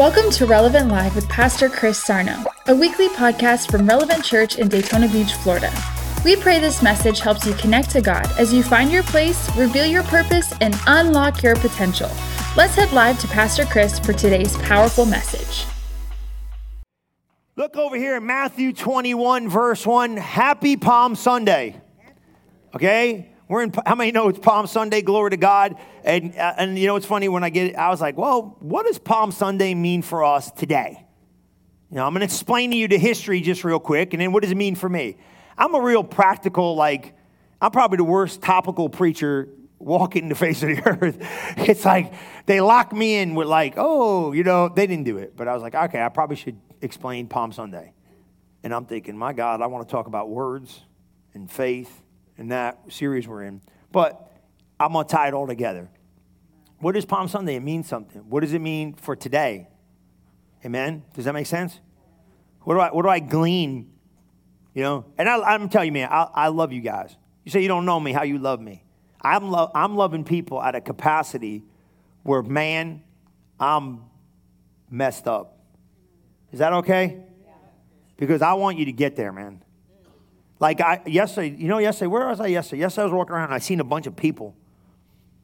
Welcome to Relevant Live with Pastor Chris Sarno, a weekly podcast from Relevant Church in Daytona Beach, Florida. We pray this message helps you connect to God as you find your place, reveal your purpose, and unlock your potential. Let's head live to Pastor Chris for today's powerful message. Look over here in Matthew 21, verse 1. Happy Palm Sunday. Okay? We're in, how many know it's Palm Sunday? Glory to God. And, uh, and you know, it's funny when I get I was like, well, what does Palm Sunday mean for us today? You know, I'm going to explain to you the history just real quick, and then what does it mean for me? I'm a real practical, like, I'm probably the worst topical preacher walking the face of the earth. It's like they lock me in with, like, oh, you know, they didn't do it. But I was like, okay, I probably should explain Palm Sunday. And I'm thinking, my God, I want to talk about words and faith in that series we're in. But I'm going to tie it all together. What is Palm Sunday? It means something. What does it mean for today? Amen? Does that make sense? What do I, what do I glean? You know? And I, am telling you, man, I, I love you guys. You say you don't know me, how you love me. I'm, lo- I'm loving people at a capacity where, man, I'm messed up. Is that okay? Because I want you to get there, man. Like I yesterday, you know, yesterday, where was I yesterday? Yesterday I was walking around and I seen a bunch of people.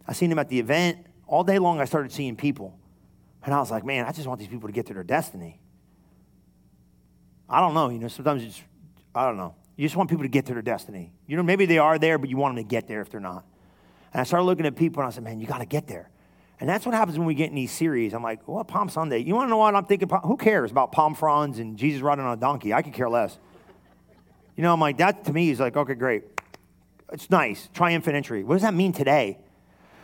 I seen them at the event. All day long I started seeing people. And I was like, man, I just want these people to get to their destiny. I don't know, you know, sometimes it's I don't know. You just want people to get to their destiny. You know, maybe they are there, but you want them to get there if they're not. And I started looking at people and I said, man, you got to get there. And that's what happens when we get in these series. I'm like, well, Palm Sunday. You want to know what I'm thinking? Who cares about palm fronds and Jesus riding on a donkey? I could care less. You know, I'm like, that to me is like, okay, great. It's nice. Triumphant entry. What does that mean today?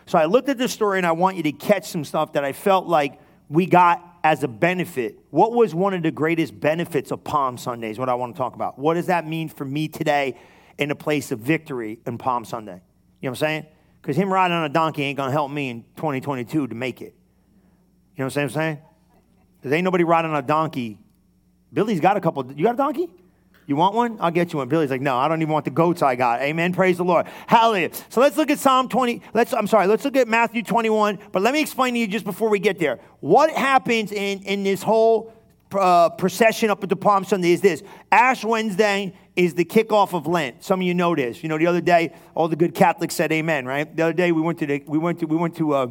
So I looked at this story and I want you to catch some stuff that I felt like we got as a benefit. What was one of the greatest benefits of Palm Sundays? What I want to talk about. What does that mean for me today in a place of victory in Palm Sunday? You know what I'm saying? Because him riding on a donkey ain't going to help me in 2022 to make it. You know what I'm saying? Because ain't nobody riding on a donkey. Billy's got a couple. You got a donkey? You want one? I'll get you one. Billy's like, no, I don't even want the goats I got. Amen. Praise the Lord. Hallelujah. So let's look at Psalm 20. Let's, I'm sorry, let's look at Matthew 21. But let me explain to you just before we get there. What happens in, in this whole uh, procession up at the Palm Sunday is this Ash Wednesday is the kickoff of Lent. Some of you know this. You know, the other day, all the good Catholics said amen, right? The other day we went to the, we went to, we went to, uh,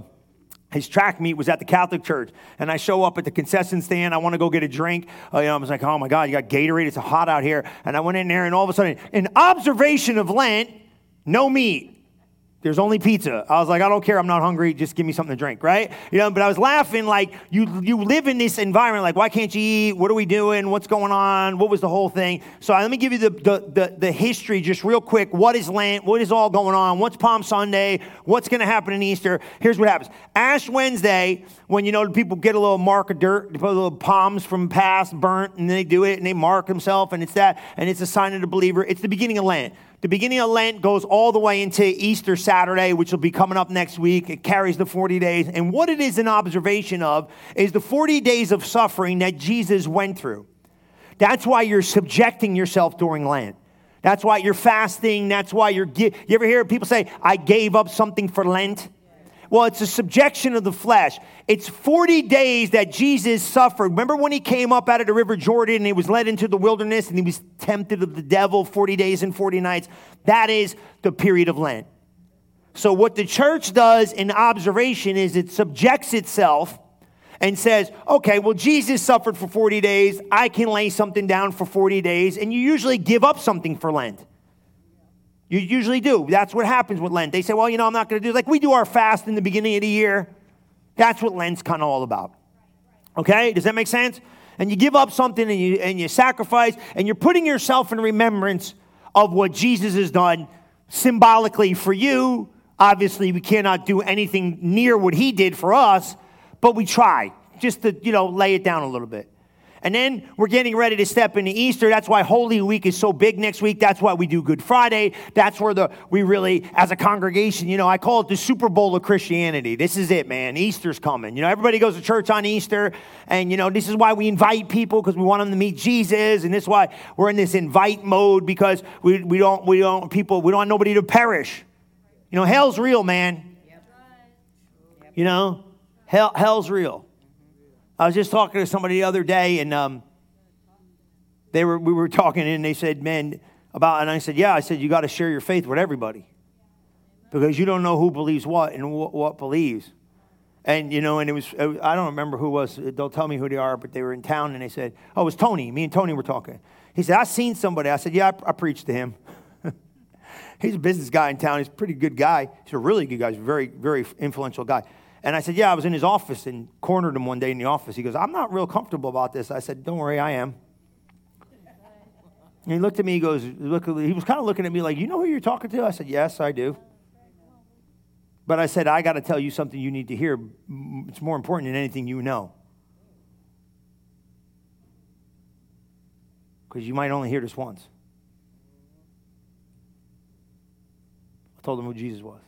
his track meet was at the Catholic church, and I show up at the concession stand. I want to go get a drink. Uh, you know, I was like, "Oh my God, you got Gatorade! It's hot out here." And I went in there, and all of a sudden, an observation of Lent, no meat. There's only pizza. I was like, I don't care. I'm not hungry. Just give me something to drink, right? You know, but I was laughing like you you live in this environment. Like, why can't you eat? What are we doing? What's going on? What was the whole thing? So let me give you the the the, the history just real quick. What is Lent? What is all going on? What's Palm Sunday? What's going to happen in Easter? Here's what happens. Ash Wednesday, when you know people get a little mark of dirt, they put a little palms from past burnt, and they do it and they mark themselves, and it's that, and it's a sign of the believer. It's the beginning of Lent. The beginning of Lent goes all the way into Easter Saturday, which will be coming up next week. It carries the 40 days. And what it is an observation of is the 40 days of suffering that Jesus went through. That's why you're subjecting yourself during Lent. That's why you're fasting. That's why you're. You ever hear people say, I gave up something for Lent? Well, it's a subjection of the flesh. It's 40 days that Jesus suffered. Remember when he came up out of the river Jordan and he was led into the wilderness and he was tempted of the devil 40 days and 40 nights? That is the period of Lent. So, what the church does in observation is it subjects itself and says, okay, well, Jesus suffered for 40 days. I can lay something down for 40 days. And you usually give up something for Lent. You usually do. That's what happens with Lent. They say, well, you know, I'm not going to do like we do our fast in the beginning of the year. That's what Lent's kind of all about. Okay? Does that make sense? And you give up something and you and you sacrifice and you're putting yourself in remembrance of what Jesus has done symbolically for you. Obviously, we cannot do anything near what he did for us, but we try just to, you know, lay it down a little bit. And then we're getting ready to step into Easter. That's why Holy Week is so big next week. That's why we do Good Friday. That's where the we really, as a congregation, you know, I call it the Super Bowl of Christianity. This is it, man. Easter's coming. You know, everybody goes to church on Easter, and you know, this is why we invite people because we want them to meet Jesus, and this is why we're in this invite mode because we, we don't we don't people we don't want nobody to perish. You know, hell's real, man. You know, hell hell's real. I was just talking to somebody the other day, and um, they were we were talking, and they said, "Man, about," and I said, "Yeah." I said, "You got to share your faith with everybody, because you don't know who believes what and what, what believes." And you know, and it was I don't remember who was. They'll tell me who they are, but they were in town, and they said, "Oh, it was Tony." Me and Tony were talking. He said, "I seen somebody." I said, "Yeah, I, I preached to him." He's a business guy in town. He's a pretty good guy. He's a really good guy. He's a very, very influential guy. And I said, Yeah, I was in his office and cornered him one day in the office. He goes, I'm not real comfortable about this. I said, Don't worry, I am. And he looked at me, he goes, look, he was kind of looking at me like, You know who you're talking to? I said, Yes, I do. But I said, I got to tell you something you need to hear. It's more important than anything you know. Because you might only hear this once. I told him who Jesus was.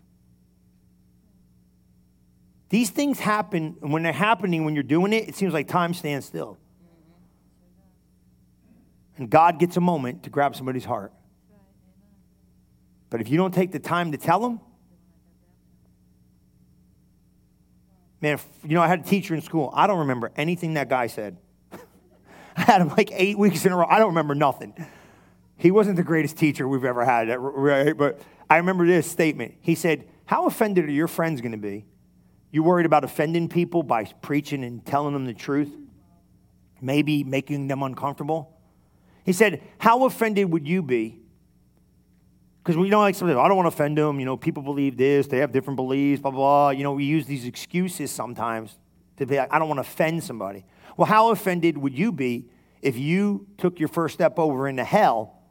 These things happen, and when they're happening, when you're doing it, it seems like time stands still. And God gets a moment to grab somebody's heart. But if you don't take the time to tell them, man, you know, I had a teacher in school. I don't remember anything that guy said. I had him like eight weeks in a row. I don't remember nothing. He wasn't the greatest teacher we've ever had, uh, right? But I remember this statement. He said, How offended are your friends going to be you worried about offending people by preaching and telling them the truth? Maybe making them uncomfortable? He said, How offended would you be? Because we don't like something, I don't want to offend them. You know, people believe this, they have different beliefs, blah, blah, blah. You know, we use these excuses sometimes to be like, I don't want to offend somebody. Well, how offended would you be if you took your first step over into hell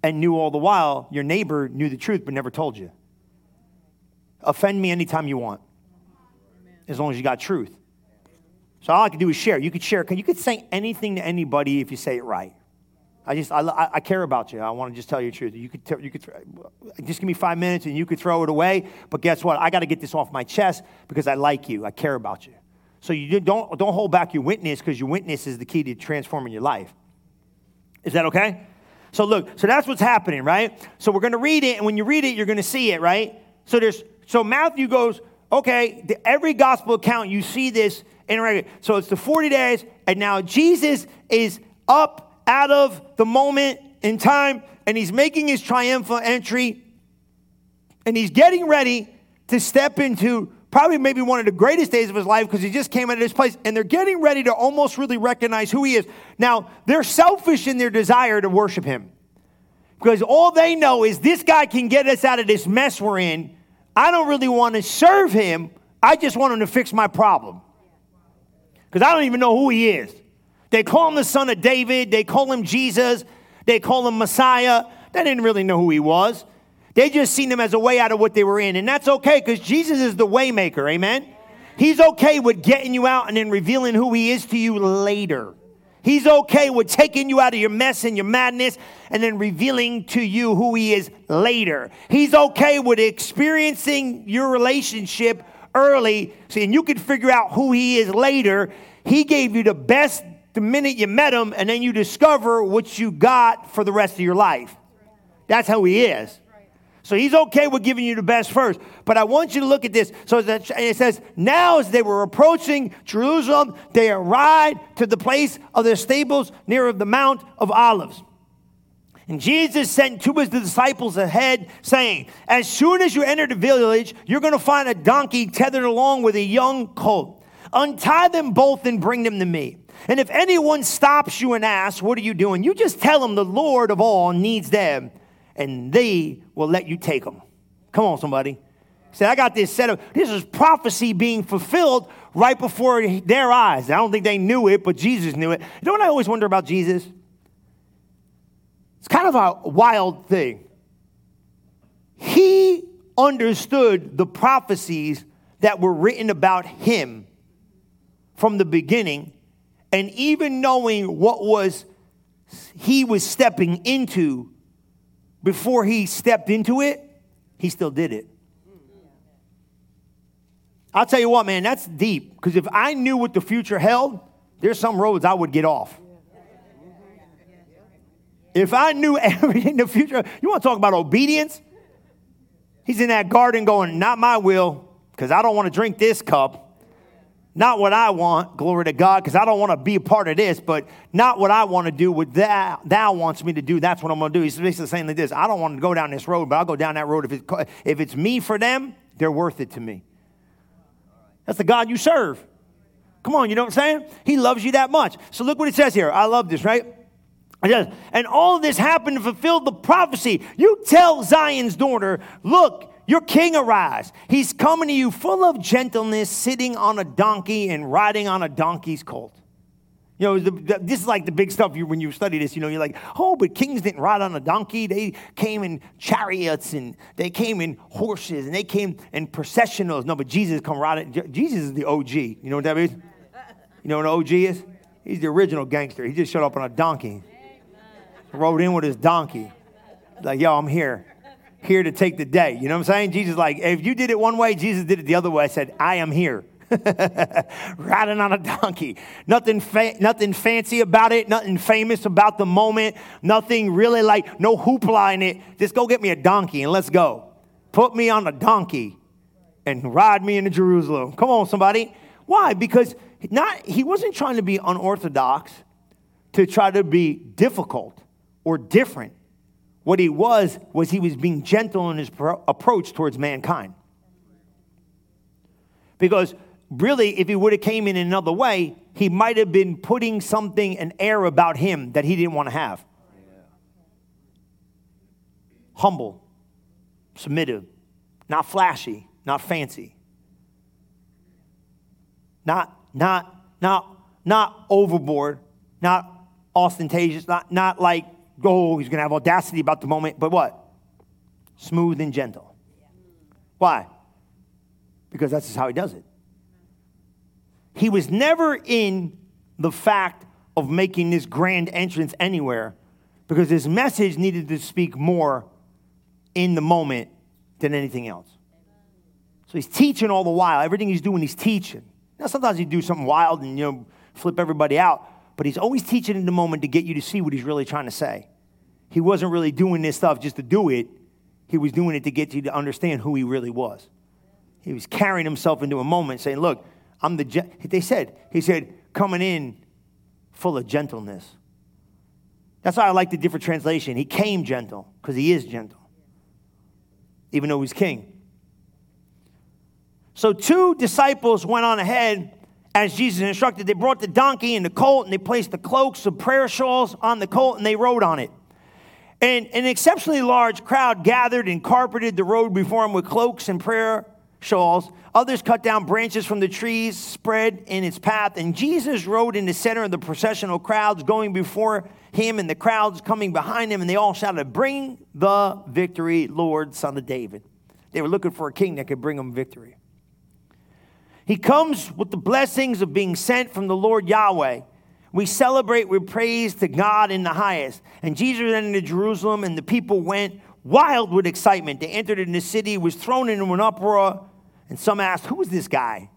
and knew all the while your neighbor knew the truth but never told you? Offend me anytime you want, as long as you got truth. So all I can do is share. You could share. You could say anything to anybody if you say it right. I just I, I care about you. I want to just tell you the truth. You could you could just give me five minutes and you could throw it away. But guess what? I got to get this off my chest because I like you. I care about you. So you don't don't hold back your witness because your witness is the key to transforming your life. Is that okay? So look. So that's what's happening, right? So we're going to read it, and when you read it, you're going to see it, right? So there's so Matthew goes, okay, every gospel account, you see this in. So it's the 40 days, and now Jesus is up out of the moment in time, and he's making his triumphant entry, and he's getting ready to step into probably maybe one of the greatest days of his life because he just came out of this place and they're getting ready to almost really recognize who he is. Now, they're selfish in their desire to worship him because all they know is this guy can get us out of this mess we're in I don't really want to serve him. I just want him to fix my problem. Because I don't even know who he is. They call him the son of David. They call him Jesus. They call him Messiah. They didn't really know who he was. They just seen him as a way out of what they were in. And that's okay because Jesus is the waymaker. Amen. He's okay with getting you out and then revealing who he is to you later. He's okay with taking you out of your mess and your madness and then revealing to you who He is later. He's okay with experiencing your relationship early so you can figure out who He is later. He gave you the best the minute you met Him, and then you discover what you got for the rest of your life. That's how He is. So he's okay with giving you the best first. But I want you to look at this. So it says, Now as they were approaching Jerusalem, they arrived to the place of their stables near the Mount of Olives. And Jesus sent two of his disciples ahead, saying, As soon as you enter the village, you're going to find a donkey tethered along with a young colt. Untie them both and bring them to me. And if anyone stops you and asks, What are you doing? You just tell them the Lord of all needs them and they will let you take them. Come on, somebody. Say, I got this set up. This is prophecy being fulfilled right before their eyes. I don't think they knew it, but Jesus knew it. You know what I always wonder about Jesus? It's kind of a wild thing. He understood the prophecies that were written about him from the beginning, and even knowing what was he was stepping into before he stepped into it, he still did it. I'll tell you what, man, that's deep. Because if I knew what the future held, there's some roads I would get off. If I knew everything in the future, you want to talk about obedience? He's in that garden going, Not my will, because I don't want to drink this cup. not what I want, glory to God, because I don't want to be a part of this, but not what I want to do, what thou, thou wants me to do. That's what I'm going to do. He's basically saying like this I don't want to go down this road, but I'll go down that road. If it's, if it's me for them, they're worth it to me. That's the God you serve. Come on, you know what I'm saying? He loves you that much. So look what it says here. I love this, right? And all this happened to fulfill the prophecy. You tell Zion's daughter, look, your king arrives. He's coming to you full of gentleness, sitting on a donkey and riding on a donkey's colt. You know, the, the, this is like the big stuff you, when you study this, you know, you're like, oh, but kings didn't ride on a donkey. They came in chariots and they came in horses and they came in processionals. No, but Jesus come riding. Jesus is the OG. You know what that means? You know what an OG is? He's the original gangster. He just showed up on a donkey, rode in with his donkey. Like, yo, I'm here here to take the day. You know what I'm saying? Jesus, like, if you did it one way, Jesus did it the other way. I said, I am here. Riding on a donkey. Nothing, fa- nothing fancy about it, nothing famous about the moment, nothing really like, no hoopla in it. Just go get me a donkey and let's go. Put me on a donkey and ride me into Jerusalem. Come on, somebody. Why? Because not, he wasn't trying to be unorthodox to try to be difficult or different. What he was, was he was being gentle in his pro- approach towards mankind. Because really, if he would have came in another way, he might have been putting something, an air about him that he didn't want to have. Humble, submissive, not flashy, not fancy. Not, not, not, not overboard, not ostentatious, not, not like oh, he's going to have audacity about the moment, but what? Smooth and gentle. Why? Because that's just how he does it. He was never in the fact of making this grand entrance anywhere because his message needed to speak more in the moment than anything else. So he's teaching all the while. Everything he's doing, he's teaching. Now, sometimes he'd do something wild and, you know, flip everybody out but he's always teaching in the moment to get you to see what he's really trying to say. He wasn't really doing this stuff just to do it, he was doing it to get you to understand who he really was. He was carrying himself into a moment saying, Look, I'm the, they said, he said, coming in full of gentleness. That's why I like the different translation. He came gentle because he is gentle, even though he's king. So, two disciples went on ahead as Jesus instructed, they brought the donkey and the colt and they placed the cloaks of prayer shawls on the colt and they rode on it. And an exceptionally large crowd gathered and carpeted the road before him with cloaks and prayer shawls. Others cut down branches from the trees spread in its path. And Jesus rode in the center of the processional crowds going before him and the crowds coming behind him. And they all shouted, Bring the victory, Lord, son of David. They were looking for a king that could bring them victory. He comes with the blessings of being sent from the Lord Yahweh. We celebrate with praise to God in the highest. And Jesus entered Jerusalem, and the people went wild with excitement. They entered in the city, was thrown into an uproar, and some asked, Who is this guy?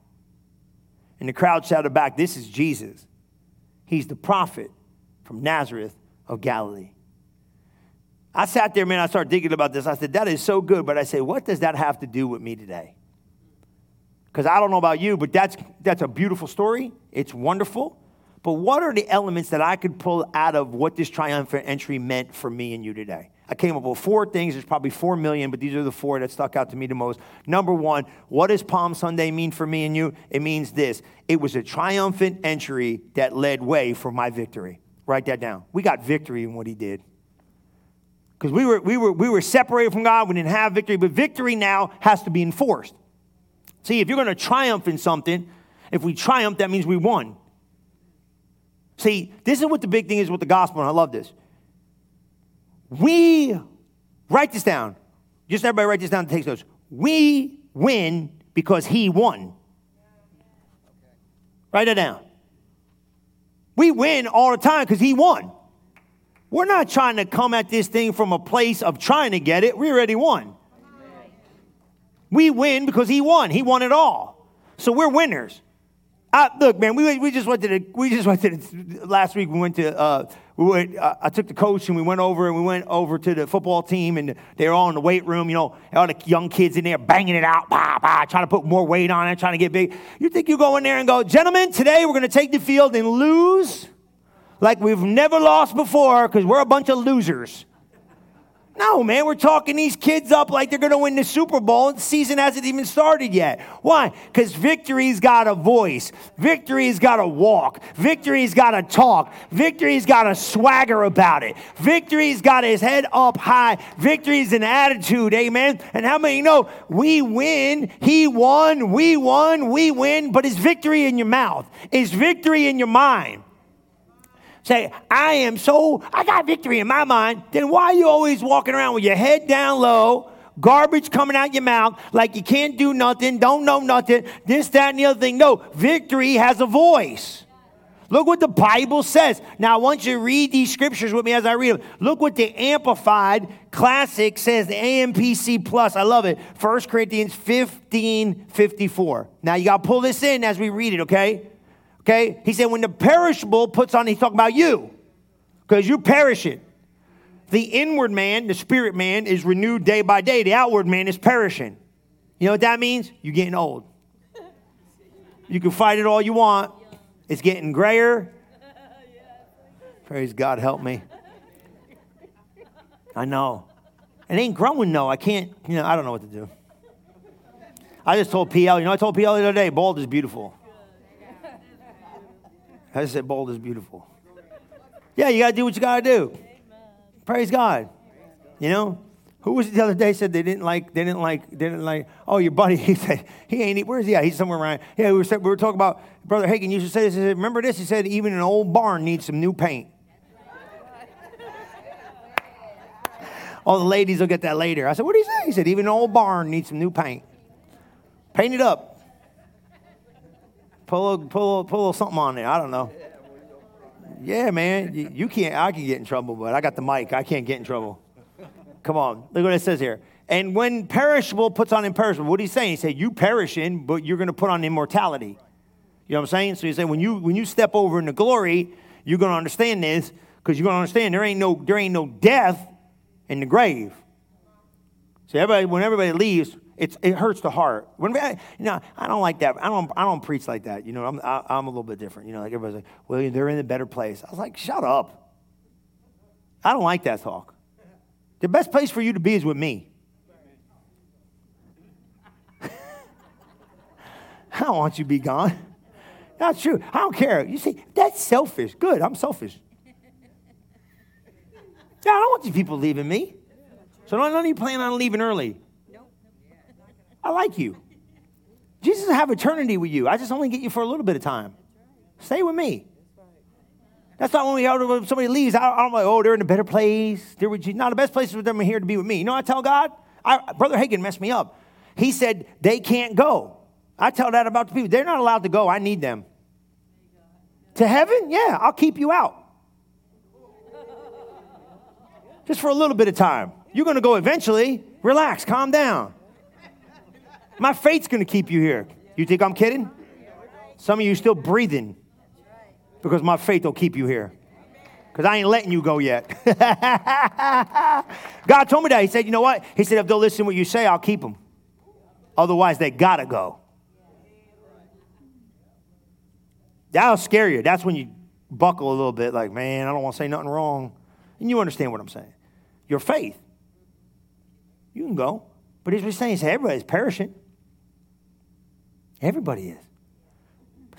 And the crowd shouted back, This is Jesus. He's the prophet from Nazareth of Galilee. I sat there, man, I started thinking about this. I said, That is so good. But I say, What does that have to do with me today? Because I don't know about you, but that's, that's a beautiful story. It's wonderful. But what are the elements that I could pull out of what this triumphant entry meant for me and you today? I came up with four things. There's probably four million, but these are the four that stuck out to me the most. Number one, what does Palm Sunday mean for me and you? It means this it was a triumphant entry that led way for my victory. Write that down. We got victory in what he did. Because we were, we, were, we were separated from God, we didn't have victory, but victory now has to be enforced. See, if you're going to triumph in something, if we triumph, that means we won. See, this is what the big thing is with the gospel, and I love this. We, write this down. Just everybody write this down and take notes. We win because he won. Write it down. We win all the time because he won. We're not trying to come at this thing from a place of trying to get it. We already won. We win because he won. He won it all. So we're winners. look, man, we, we just went to the, we just went to the, last week. We went to uh, we went, uh, I took the coach and we went over and we went over to the football team and they were all in the weight room, you know, all the young kids in there banging it out, bah, bah, trying to put more weight on it, trying to get big. You think you go in there and go, gentlemen, today we're going to take the field and lose like we've never lost before because we're a bunch of losers. No, man, we're talking these kids up like they're going to win the Super Bowl, and the season hasn't even started yet. Why? Because victory's got a voice, victory's got a walk, victory's got a talk, victory's got a swagger about it, victory's got his head up high, victory's an attitude, amen. And how many know we win, he won, we won, we win, but is victory in your mouth? Is victory in your mind? Say, I am so, I got victory in my mind, then why are you always walking around with your head down low, garbage coming out your mouth, like you can't do nothing, don't know nothing, this, that, and the other thing? No, victory has a voice. Look what the Bible says. Now, I want you to read these scriptures with me as I read them. Look what the Amplified Classic says, the AMPC Plus. I love it. 1 Corinthians 15 54. Now, you got to pull this in as we read it, okay? Okay? He said, when the perishable puts on, he's talking about you, because you're perishing. The inward man, the spirit man, is renewed day by day. The outward man is perishing. You know what that means? You're getting old. You can fight it all you want. It's getting grayer. Praise God, help me. I know. It ain't growing though. I can't, you know, I don't know what to do. I just told PL, you know, I told PL the other day, bald is beautiful. I just said, bold is beautiful. Yeah, you got to do what you got to do. Praise God. You know, who was it the other day said they didn't like, they didn't like, they didn't like, oh, your buddy, he said, he ain't, where's he at? He's somewhere around. Yeah, we were, we were talking about, Brother Hagin used to say this, he said, remember this? He said, even an old barn needs some new paint. All the ladies will get that later. I said, what did he say? He said, even an old barn needs some new paint. Paint it up. Pull a, pull, a, pull a something on there. I don't know. Yeah, man. You, you can't, I can get in trouble, but I got the mic. I can't get in trouble. Come on. Look what it says here. And when perishable puts on imperishable, what he's saying? He said, You perishing, but you're going to put on immortality. You know what I'm saying? So he's saying, when you when you step over into glory, you're going to understand this because you're going to understand there ain't no there ain't no death in the grave. So everybody, when everybody leaves, it's, it hurts the heart. When you know, I don't like that. I don't, I don't preach like that. You know, I'm, I, am a little bit different. You know, like everybody's like, well, they're in a better place. I was like, shut up. I don't like that talk. The best place for you to be is with me. I don't want you to be gone. Not true. I don't care. You see, that's selfish. Good, I'm selfish. Yeah, I don't want these people leaving me. So don't, don't even plan on leaving early. I like you. Jesus will have eternity with you. I just only get you for a little bit of time. Stay with me. That's not when we when somebody leaves. I, am like, oh, they're in a better place. They're with you. No, the best place for them here to be with me. You know, I tell God, I, Brother Hagin messed me up. He said they can't go. I tell that about the people. They're not allowed to go. I need them. To heaven? Yeah, I'll keep you out. Just for a little bit of time. You're going to go eventually. Relax, calm down. My faith's going to keep you here. You think I'm kidding? Some of you still breathing because my faith will keep you here. Because I ain't letting you go yet. God told me that. He said, you know what? He said, if they'll listen to what you say, I'll keep them. Otherwise, they got to go. That'll scare you. That's when you buckle a little bit, like, man, I don't want to say nothing wrong. And you understand what I'm saying. Your faith. You can go. But he's saying, everybody's perishing. Everybody is.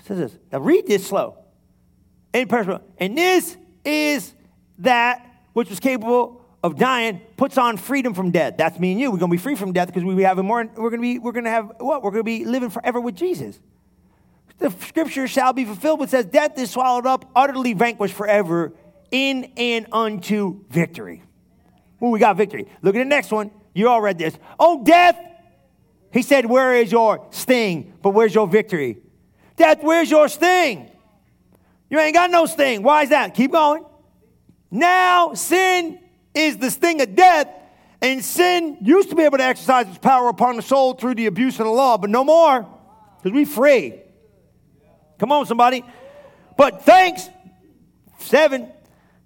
Says this. Now read this slow. And this is that which was capable of dying, puts on freedom from death. That's me and you. We're gonna be free from death because we have a more. We're gonna be. We're gonna have what? We're gonna be living forever with Jesus. The scripture shall be fulfilled, which says, "Death is swallowed up, utterly vanquished forever, in and unto victory." Well, we got victory. Look at the next one. You all read this. Oh, death he said, Where is your sting? But where's your victory? Death, where's your sting? You ain't got no sting. Why is that? Keep going. Now, sin is the sting of death, and sin used to be able to exercise its power upon the soul through the abuse of the law, but no more, because we're free. Come on, somebody. But thanks, seven,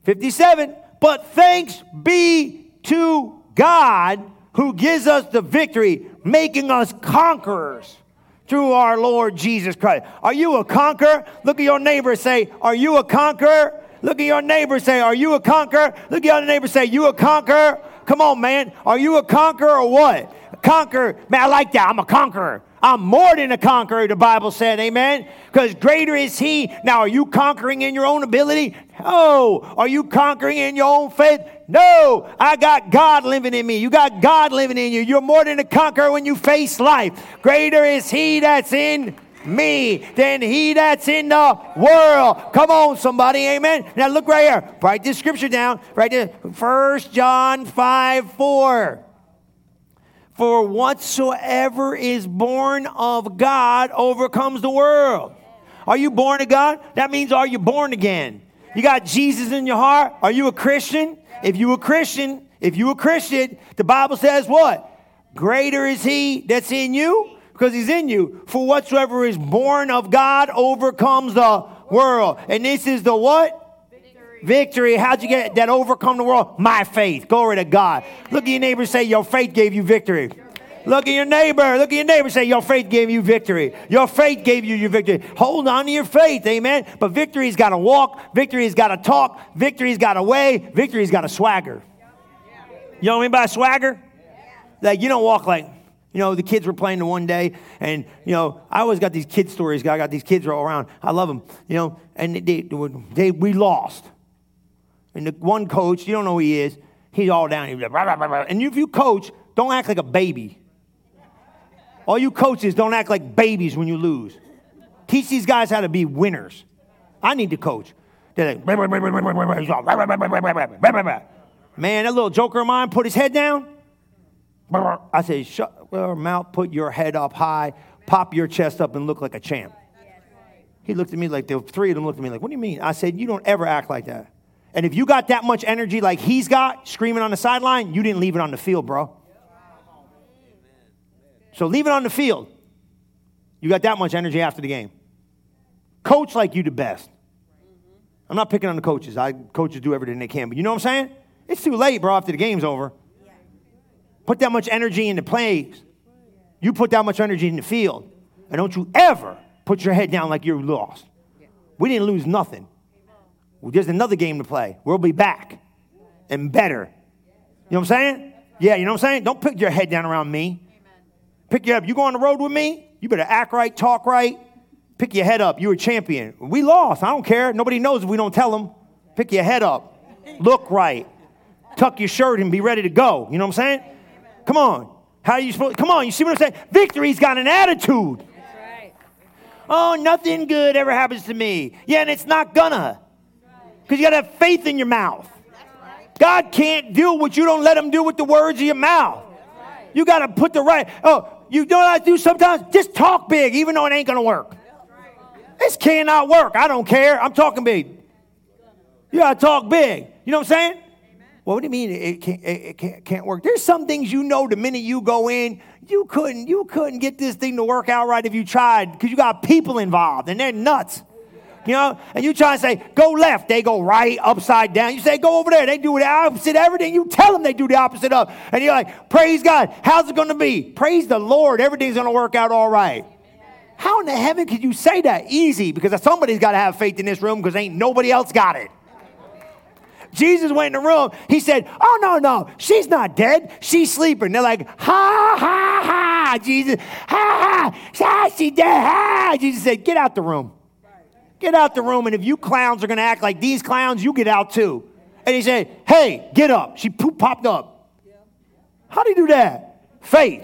57. But thanks be to God who gives us the victory, making us conquerors through our Lord Jesus Christ. Are you a conqueror? Look at your neighbor say, Are you a conqueror? Look at your neighbor say, Are you a conqueror? Look at your neighbor say, You a conqueror? Come on, man. Are you a conqueror or what? Conqueror. Man, I like that. I'm a conqueror. I'm more than a conqueror, the Bible said, amen? Because greater is He. Now, are you conquering in your own ability? No. Are you conquering in your own faith? No. I got God living in me. You got God living in you. You're more than a conqueror when you face life. Greater is He that's in me than he that's in the world. Come on, somebody, amen. Now look right here. Write this scripture down. Right there. First John 5 4. For whatsoever is born of God overcomes the world. Are you born of God? That means are you born again? You got Jesus in your heart? Are you a Christian? If you a Christian, if you a Christian, the Bible says what? Greater is he that's in you because he's in you. For whatsoever is born of God overcomes the world. And this is the what? Victory. How'd you get that overcome the world? My faith. Glory to God. Look at your neighbor say, Your faith gave you victory. Look at your neighbor. Look at your neighbor. Say, Your faith gave you victory. Your faith gave you your victory. Hold on to your faith. Amen. But victory's got to walk. Victory's got to talk. Victory's got a way. Victory's got a swagger. You know what I mean by swagger? Like, you don't walk like, you know, the kids were playing the one day, and, you know, I always got these kid stories. I got these kids all around. I love them, you know, and they, they, we lost. And the one coach, you don't know who he is, he's all down. He's like, and if you coach, don't act like a baby. All you coaches don't act like babies when you lose. Teach these guys how to be winners. I need to coach. They're like, man, that little joker of mine put his head down. I say, shut your mouth, put your head up high, pop your chest up, and look like a champ. He looked at me like the three of them looked at me like, what do you mean? I said, you don't ever act like that. And if you got that much energy like he's got, screaming on the sideline, you didn't leave it on the field, bro. So leave it on the field. You got that much energy after the game. Coach like you the best. I'm not picking on the coaches. I coaches do everything they can, but you know what I'm saying? It's too late, bro, after the game's over. Put that much energy into plays. You put that much energy in the field. And don't you ever put your head down like you're lost. We didn't lose nothing. There's another game to play. We'll be back and better. You know what I'm saying? Yeah, you know what I'm saying? Don't put your head down around me. Pick you up. You go on the road with me, you better act right, talk right, pick your head up. You're a champion. We lost. I don't care. Nobody knows if we don't tell them. Pick your head up. Look right. Tuck your shirt and be ready to go. You know what I'm saying? Come on. How are you supposed Come on, you see what I'm saying? Victory's got an attitude. Oh, nothing good ever happens to me. Yeah, and it's not gonna. Because you got to have faith in your mouth. God can't do what you don't let him do with the words of your mouth. You got to put the right. Oh, you know what I do sometimes? Just talk big, even though it ain't going to work. This cannot work. I don't care. I'm talking big. You got to talk big. You know what I'm saying? Well, what do you mean it can't, it can't, can't work? There's some things you know the minute you go in, you couldn't, you couldn't get this thing to work out right if you tried because you got people involved and they're nuts you know, and you try to say, go left, they go right, upside down. You say, go over there, they do the opposite everything. You tell them they do the opposite of. And you're like, praise God. How's it going to be? Praise the Lord. Everything's going to work out all right. How in the heaven could you say that? Easy, because somebody's got to have faith in this room because ain't nobody else got it. Jesus went in the room. He said, Oh, no, no, she's not dead. She's sleeping. They're like, Ha, ha, ha. Jesus, ha, ha, ha, she's dead. Ha. Jesus said, Get out the room. Get out the room, and if you clowns are going to act like these clowns, you get out too. And he said, Hey, get up. She poop popped up. How do you do that? Faith.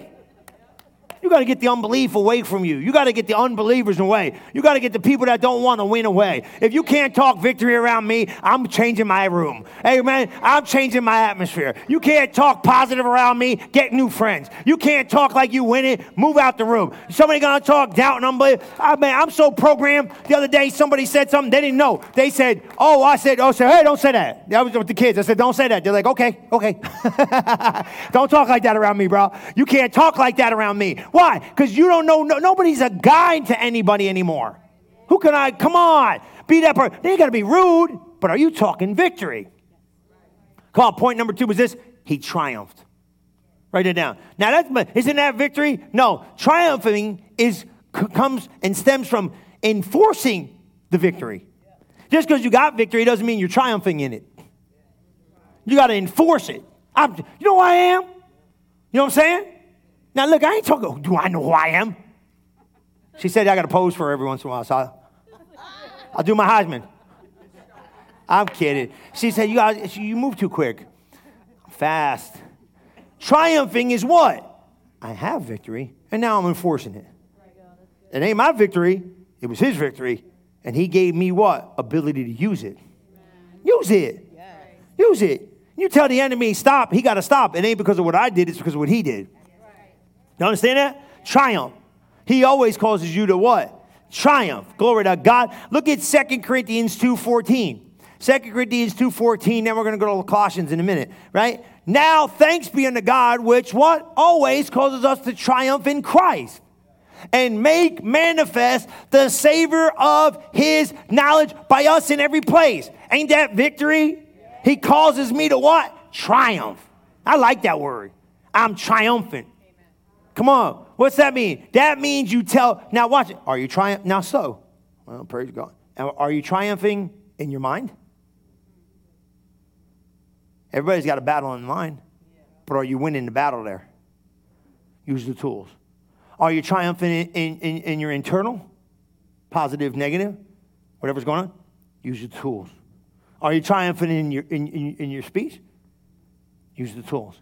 You got to get the unbelief away from you. You got to get the unbelievers away. You got to get the people that don't want to win away. If you can't talk victory around me, I'm changing my room. Amen. I'm changing my atmosphere. You can't talk positive around me, get new friends. You can't talk like you win it, move out the room. Somebody going to talk doubt and unbelief. I mean, I'm so programmed. The other day, somebody said something they didn't know. They said, Oh, I said, Oh, say, hey, don't say that. That was with the kids. I said, Don't say that. They're like, Okay, okay. don't talk like that around me, bro. You can't talk like that around me. Why? Because you don't know, no, nobody's a guide to anybody anymore. Who can I, come on, be that person. They ain't got to be rude, but are you talking victory? On, point number two was this He triumphed. Write it down. Now, that's, isn't that victory? No. Triumphing is, comes and stems from enforcing the victory. Just because you got victory doesn't mean you're triumphing in it. You got to enforce it. I'm, you know who I am? You know what I'm saying? Now, look, I ain't talking, oh, do I know who I am? She said I got to pose for her every once in a while, so I'll, I'll do my Heisman. I'm kidding. She said, You guys, you move too quick. Fast. Triumphing is what? I have victory, and now I'm enforcing it. It ain't my victory, it was his victory. And he gave me what? Ability to use it. Use it. Use it. You tell the enemy, stop, he got to stop. It ain't because of what I did, it's because of what he did. You understand that? Triumph. He always causes you to what? Triumph. Glory to God. Look at 2 Corinthians 2.14. 2 Corinthians 2.14, then we're going to go to the Colossians in a minute, right? Now, thanks be unto God, which what? Always causes us to triumph in Christ and make manifest the savor of his knowledge by us in every place. Ain't that victory? He causes me to what? Triumph. I like that word. I'm triumphant. Come on. What's that mean? That means you tell, now watch it. Are you triumphing? Now, so, well, praise God. Are you triumphing in your mind? Everybody's got a battle in mind, but are you winning the battle there? Use the tools. Are you triumphing in, in, in, in your internal? Positive, negative, whatever's going on? Use the tools. Are you triumphant in your, in, in, in your speech? Use the tools.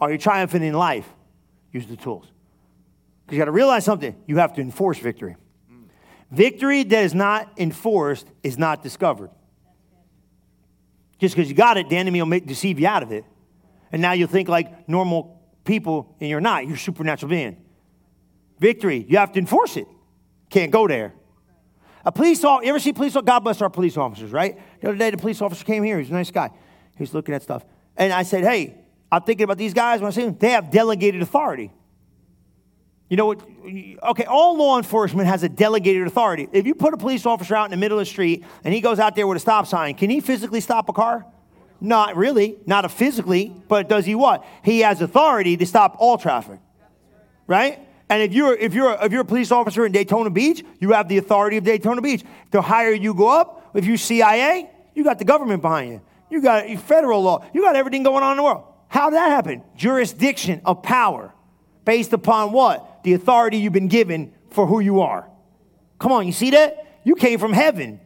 Are you triumphant in life? Use the tools. Because you got to realize something. You have to enforce victory. Victory that is not enforced is not discovered. Just because you got it, the enemy will make, deceive you out of it. And now you'll think like normal people, and you're not. You're supernatural being. Victory, you have to enforce it. Can't go there. A police officer, you ever see police officer? God bless our police officers, right? The other day, the police officer came here. He's a nice guy. He's looking at stuff. And I said, hey, I'm thinking about these guys when I see them. They have delegated authority. You know what? Okay, all law enforcement has a delegated authority. If you put a police officer out in the middle of the street and he goes out there with a stop sign, can he physically stop a car? Not really, not physically, but does he what? He has authority to stop all traffic. Right? And if you're if you're if you're a police officer in Daytona Beach, you have the authority of Daytona Beach. The higher you go up, if you CIA, you got the government behind you. You got federal law. You got everything going on in the world. How did that happen? Jurisdiction of power based upon what? The authority you've been given for who you are. Come on, you see that? You came from heaven.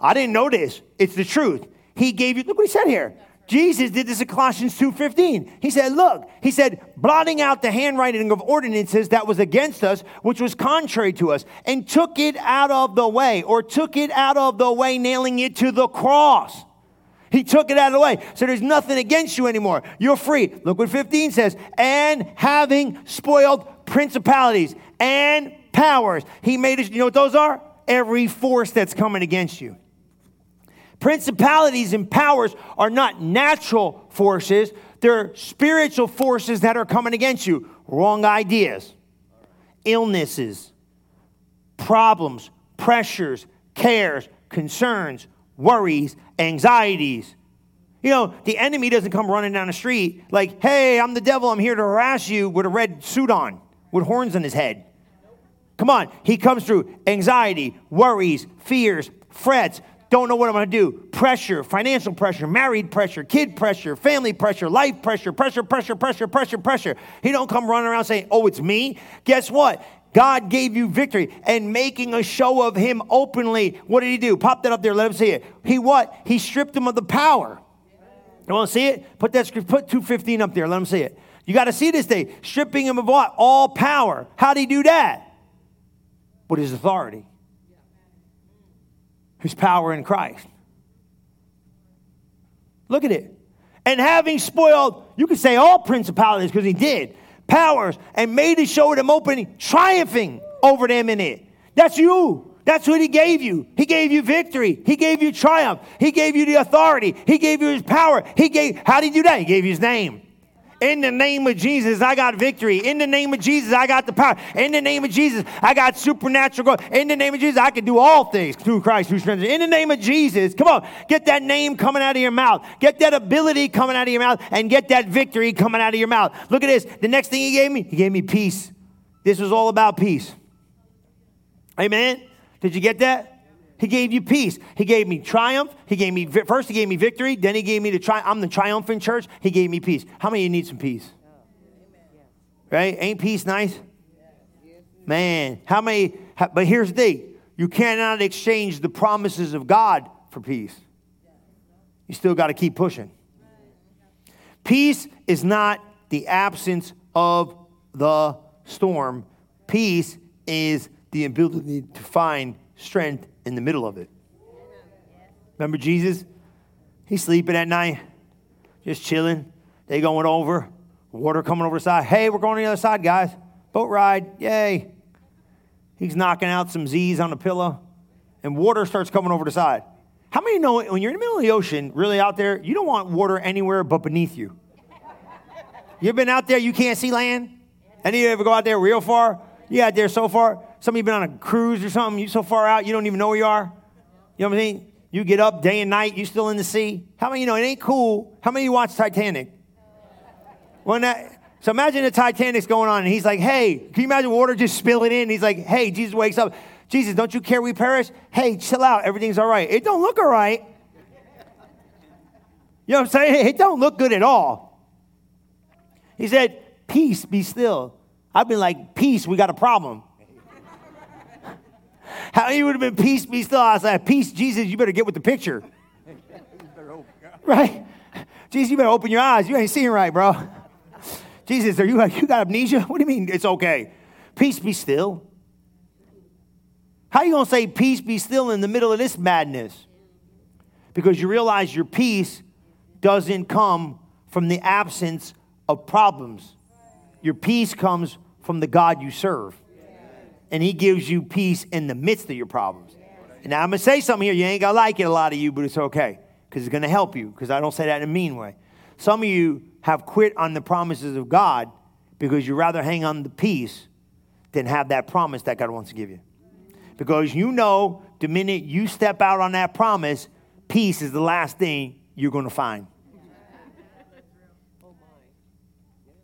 I didn't know this. It's the truth. He gave you, look what he said here. Jesus did this in Colossians 2:15. He said, "Look, he said, blotting out the handwriting of ordinances that was against us, which was contrary to us, and took it out of the way, or took it out of the way, nailing it to the cross." He took it out of the way. So there's nothing against you anymore. You're free. Look what 15 says. And having spoiled principalities and powers. He made us, you know what those are? Every force that's coming against you. Principalities and powers are not natural forces, they're spiritual forces that are coming against you. Wrong ideas, illnesses, problems, pressures, cares, concerns, worries, anxieties. You know, the enemy doesn't come running down the street like, hey, I'm the devil, I'm here to harass you with a red suit on, with horns on his head. Come on, he comes through anxiety, worries, fears, frets, don't know what I'm gonna do, pressure, financial pressure, married pressure, kid pressure, family pressure, life pressure, pressure, pressure, pressure, pressure, pressure. He don't come running around saying, oh, it's me. Guess what? God gave you victory and making a show of him openly. What did he do? Pop that up there. Let him see it. He what? He stripped him of the power. You want to see it? Put that script, put 215 up there. Let him see it. You got to see this day. Stripping him of what? All power. How did he do that? With his authority. His power in Christ. Look at it. And having spoiled, you could say all principalities because he did powers, and made his show them open, triumphing over them in it. That's you. That's what he gave you. He gave you victory. He gave you triumph. He gave you the authority. He gave you his power. He gave, how did he do that? He gave you his name. In the name of Jesus, I got victory. In the name of Jesus, I got the power. In the name of Jesus, I got supernatural growth. In the name of Jesus, I can do all things through Christ who strengthens. In the name of Jesus, come on, get that name coming out of your mouth. Get that ability coming out of your mouth and get that victory coming out of your mouth. Look at this. The next thing he gave me, he gave me peace. This was all about peace. Amen. Did you get that? He gave you peace. He gave me triumph. He gave me first. He gave me victory. Then he gave me the tri- I'm the triumphant church. He gave me peace. How many of you need some peace? Right? Ain't peace nice? Man, how many? But here's the thing: you cannot exchange the promises of God for peace. You still got to keep pushing. Peace is not the absence of the storm. Peace is the ability to find strength in the middle of it. Remember Jesus? He's sleeping at night, just chilling. They going over, water coming over the side. Hey, we're going to the other side, guys. Boat ride, yay. He's knocking out some Z's on the pillow, and water starts coming over the side. How many know when you're in the middle of the ocean, really out there, you don't want water anywhere but beneath you? You've been out there, you can't see land? Any of you ever go out there real far? You out there so far? Some of you been on a cruise or something, you so far out, you don't even know where you are. You know what I mean? You get up day and night, you still in the sea. How many you know it ain't cool? How many you watch Titanic? When that, so imagine the Titanic's going on, and he's like, "Hey, can you imagine water just spilling in?" He's like, "Hey, Jesus wakes up. Jesus, don't you care we perish? Hey, chill out. Everything's all right. It don't look all right. You know what I'm saying? It don't look good at all." He said, "Peace, be still." I've been like, "Peace, we got a problem." How you would have been peace, be still. I like, peace, Jesus, you better get with the picture. right? Jesus, you better open your eyes. You ain't seeing right, bro. Jesus, are you you got amnesia? What do you mean it's okay? Peace be still. How you gonna say peace be still in the middle of this madness? Because you realize your peace doesn't come from the absence of problems. Your peace comes from the God you serve and he gives you peace in the midst of your problems. And now I'm gonna say something here. You ain't gonna like it, a lot of you, but it's okay because it's gonna help you. Because I don't say that in a mean way. Some of you have quit on the promises of God because you rather hang on the peace than have that promise that God wants to give you. Because you know the minute you step out on that promise, peace is the last thing you're gonna find.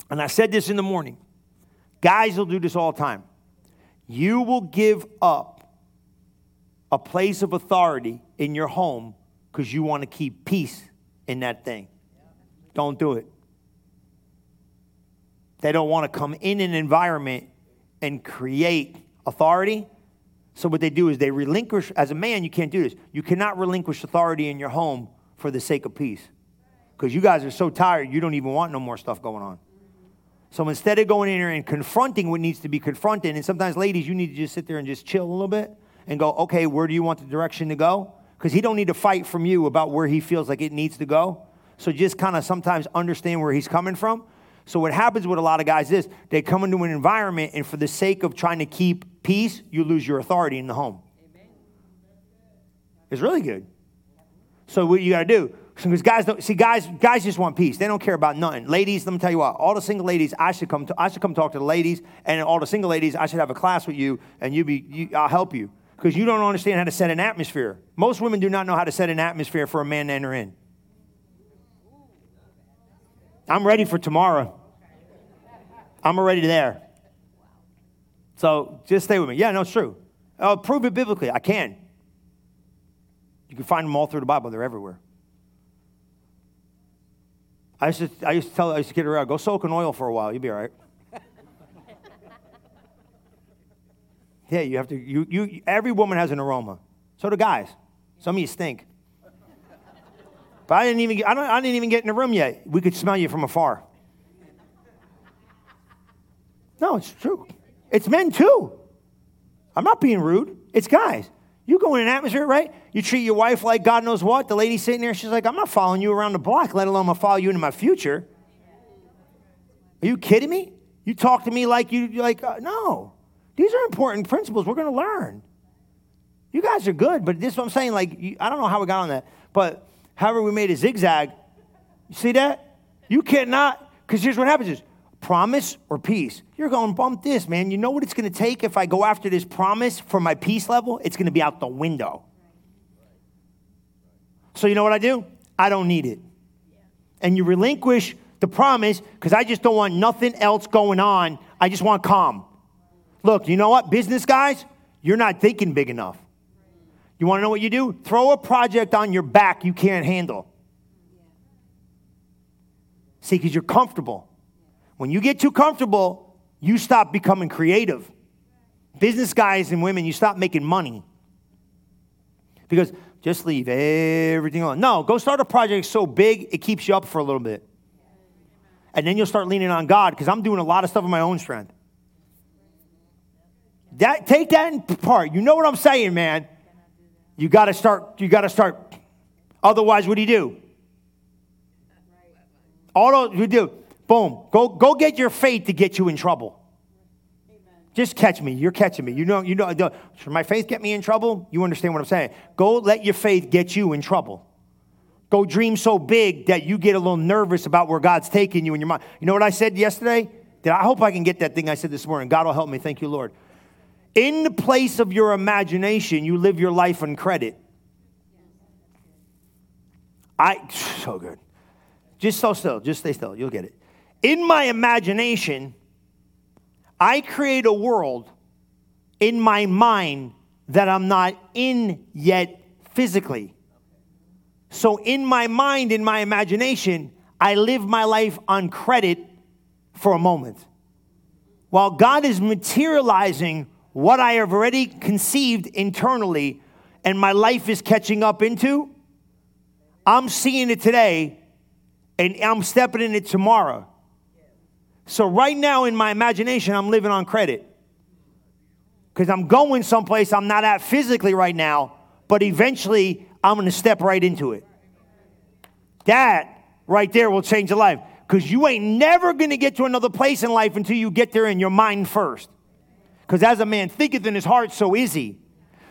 And I said this in the morning. Guys will do this all the time you will give up a place of authority in your home because you want to keep peace in that thing. Don't do it. They don't want to come in an environment and create authority. So, what they do is they relinquish, as a man, you can't do this. You cannot relinquish authority in your home for the sake of peace. Because you guys are so tired, you don't even want no more stuff going on. So instead of going in there and confronting what needs to be confronted, and sometimes ladies, you need to just sit there and just chill a little bit and go, okay, where do you want the direction to go? Because he don't need to fight from you about where he feels like it needs to go. So just kind of sometimes understand where he's coming from. So what happens with a lot of guys is they come into an environment, and for the sake of trying to keep peace, you lose your authority in the home. It's really good. So what you got to do? Because guys don't see guys guys just want peace. They don't care about nothing. Ladies, let me tell you what. All the single ladies, I should come. To, I should come talk to the ladies, and all the single ladies, I should have a class with you, and you be. You, I'll help you because you don't understand how to set an atmosphere. Most women do not know how to set an atmosphere for a man to enter in. I'm ready for tomorrow. I'm already there. So just stay with me. Yeah, no, it's true. I'll prove it biblically. I can. You can find them all through the Bible. They're everywhere. I used to, I used to tell, I used to get her out, go soak in oil for a while. You'll be all right. yeah, you have to, you, you, every woman has an aroma. So do guys. Some of you stink. But I didn't even, get, I, don't, I didn't even get in the room yet. We could smell you from afar. No, it's true. It's men too. I'm not being rude. It's guys. You go in an atmosphere, right? You treat your wife like God knows what. The lady sitting there, she's like, I'm not following you around the block, let alone I'm gonna follow you into my future. Are you kidding me? You talk to me like you like uh, no. These are important principles we're gonna learn. You guys are good, but this is what I'm saying. Like, you, I don't know how we got on that, but however we made a zigzag, you see that? You cannot because here's what happens is promise or peace. You're going, bump this, man. You know what it's going to take if I go after this promise for my peace level? It's going to be out the window. So you know what I do? I don't need it. And you relinquish the promise because I just don't want nothing else going on. I just want calm. Look, you know what, business guys? You're not thinking big enough. You want to know what you do? Throw a project on your back you can't handle. See, because you're comfortable. When you get too comfortable, you stop becoming creative. Business guys and women, you stop making money. Because just leave everything on. No, go start a project so big it keeps you up for a little bit. And then you'll start leaning on God because I'm doing a lot of stuff in my own strength. That take that in part. You know what I'm saying, man. You got to start you got to start otherwise what do you do? All those, you do Boom. Go, go get your faith to get you in trouble. Just catch me. You're catching me. You know, you know, should my faith get me in trouble? You understand what I'm saying? Go let your faith get you in trouble. Go dream so big that you get a little nervous about where God's taking you in your mind. You know what I said yesterday? That I hope I can get that thing I said this morning. God will help me. Thank you, Lord. In the place of your imagination, you live your life on credit. I so good. Just so still. Just stay still. You'll get it in my imagination, I create a world in my mind that I'm not in yet physically. So, in my mind, in my imagination, I live my life on credit for a moment. While God is materializing what I have already conceived internally and my life is catching up into, I'm seeing it today and I'm stepping in it tomorrow. So, right now in my imagination, I'm living on credit. Because I'm going someplace I'm not at physically right now, but eventually I'm going to step right into it. That right there will change your life. Because you ain't never going to get to another place in life until you get there in your mind first. Because as a man thinketh in his heart, so is he.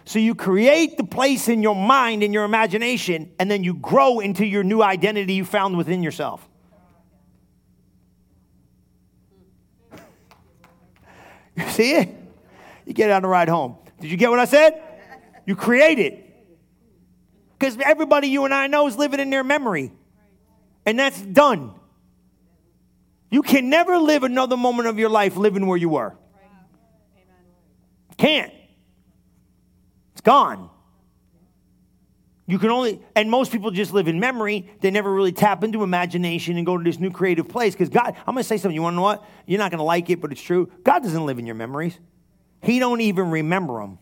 So you create the place in your mind, in your imagination, and then you grow into your new identity you found within yourself. You see it? You get it on the ride home. Did you get what I said? You create it. Because everybody you and I know is living in their memory. And that's done. You can never live another moment of your life living where you were. Can't. It's gone. You can only, and most people just live in memory. They never really tap into imagination and go to this new creative place. Because God, I'm going to say something. You want to know what? You're not going to like it, but it's true. God doesn't live in your memories. He don't even remember them.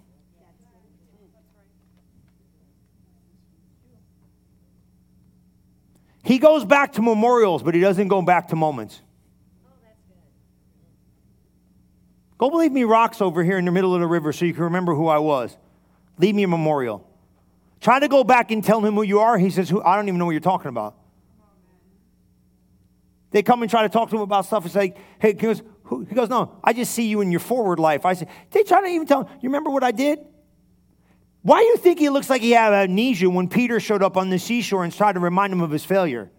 He goes back to memorials, but he doesn't go back to moments. Go leave me rocks over here in the middle of the river so you can remember who I was. Leave me a memorial. Try to go back and tell him who you are. He says, I don't even know what you're talking about. They come and try to talk to him about stuff. It's like, hey, he goes, who? he goes, no, I just see you in your forward life. I say, they try to even tell him, you remember what I did? Why do you think he looks like he had amnesia when Peter showed up on the seashore and tried to remind him of his failure?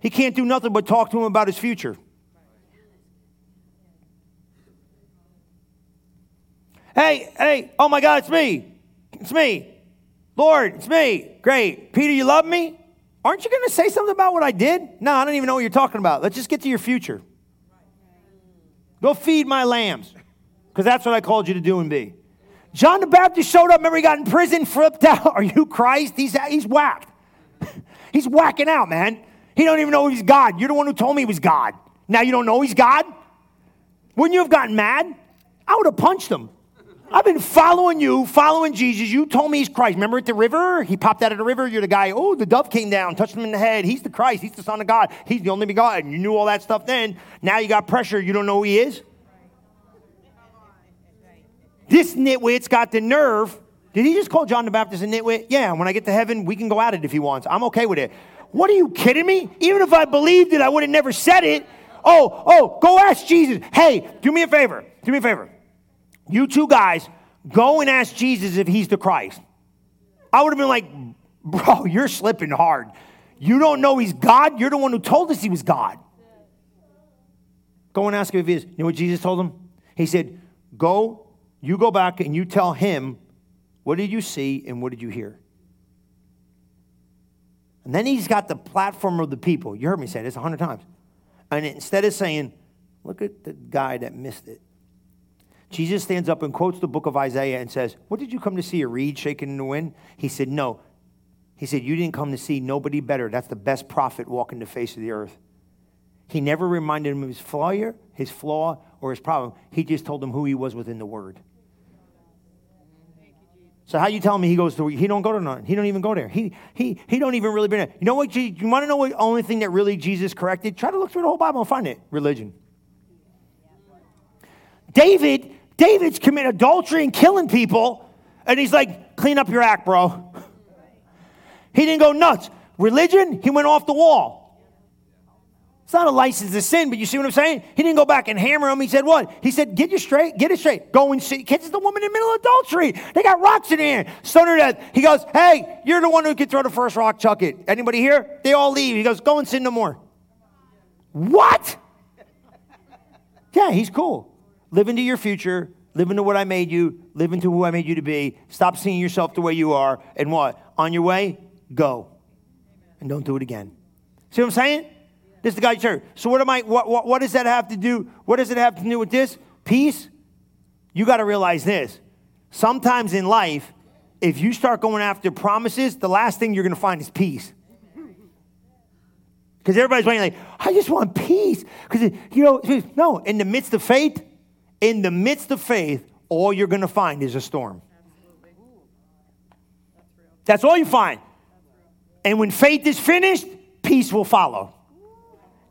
He can't do nothing but talk to him about his future. Hey, hey, oh my God, it's me. It's me. Lord, it's me. Great. Peter, you love me? Aren't you going to say something about what I did? No, I don't even know what you're talking about. Let's just get to your future. Go feed my lambs, because that's what I called you to do and be. John the Baptist showed up. Remember, he got in prison, flipped out. Are you Christ? He's, he's whacked. he's whacking out, man. He don't even know he's God. You're the one who told me he was God. Now you don't know he's God? Wouldn't you have gotten mad? I would have punched him. I've been following you, following Jesus. You told me he's Christ. Remember at the river? He popped out of the river. You're the guy, oh, the dove came down, touched him in the head. He's the Christ. He's the Son of God. He's the only begotten. You knew all that stuff then. Now you got pressure. You don't know who he is? This nitwit's got the nerve. Did he just call John the Baptist a nitwit? Yeah, when I get to heaven, we can go at it if he wants. I'm okay with it. What are you kidding me? Even if I believed it, I would have never said it. Oh, oh, go ask Jesus. Hey, do me a favor. Do me a favor. You two guys, go and ask Jesus if he's the Christ. I would have been like, bro, you're slipping hard. You don't know he's God. You're the one who told us he was God. Go and ask him if he is. You know what Jesus told him? He said, Go, you go back and you tell him, what did you see and what did you hear? And then he's got the platform of the people. You heard me say this a hundred times. And instead of saying, look at the guy that missed it, Jesus stands up and quotes the book of Isaiah and says, What did you come to see? A reed shaking in the wind? He said, No. He said, You didn't come to see nobody better. That's the best prophet walking the face of the earth. He never reminded him of his failure, his flaw, or his problem. He just told him who he was within the word. So how you telling me he goes to he don't go to none. He don't even go there. He he he don't even really be there. You know what? You want to know what only thing that really Jesus corrected? Try to look through the whole Bible and find it. Religion. David, David's committing adultery and killing people, and he's like, clean up your act, bro. He didn't go nuts. Religion, he went off the wall. It's not a license to sin, but you see what I'm saying? He didn't go back and hammer him. He said, What? He said, Get you straight, get it straight. Go and see. Catches the woman in the middle of adultery. They got rocks in here. Stone her death. He goes, Hey, you're the one who can throw the first rock, chuck it. Anybody here? They all leave. He goes, Go and sin no more. What? Yeah, he's cool. Live into your future. Live into what I made you. Live into who I made you to be. Stop seeing yourself the way you are. And what? On your way, go. And don't do it again. See what I'm saying? This is the guy church. So what am I? What, what, what does that have to do? What does it have to do with this? Peace. You got to realize this. Sometimes in life, if you start going after promises, the last thing you're going to find is peace. Because everybody's waiting like, I just want peace. Because you know, no. In the midst of faith, in the midst of faith, all you're going to find is a storm. That's all you find. And when faith is finished, peace will follow.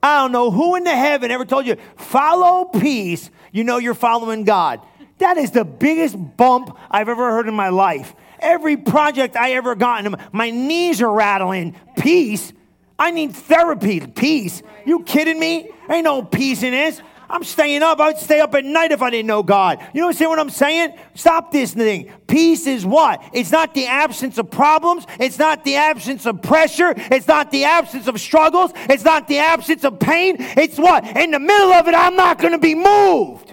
I don't know who in the heaven ever told you, follow peace, you know you're following God. That is the biggest bump I've ever heard in my life. Every project I ever gotten, my knees are rattling. Peace? I need therapy. Peace? You kidding me? Ain't no peace in this. I'm staying up. I'd stay up at night if I didn't know God. You know what I'm saying? Stop this thing. Peace is what? It's not the absence of problems. It's not the absence of pressure. It's not the absence of struggles. It's not the absence of pain. It's what? In the middle of it, I'm not going to be moved.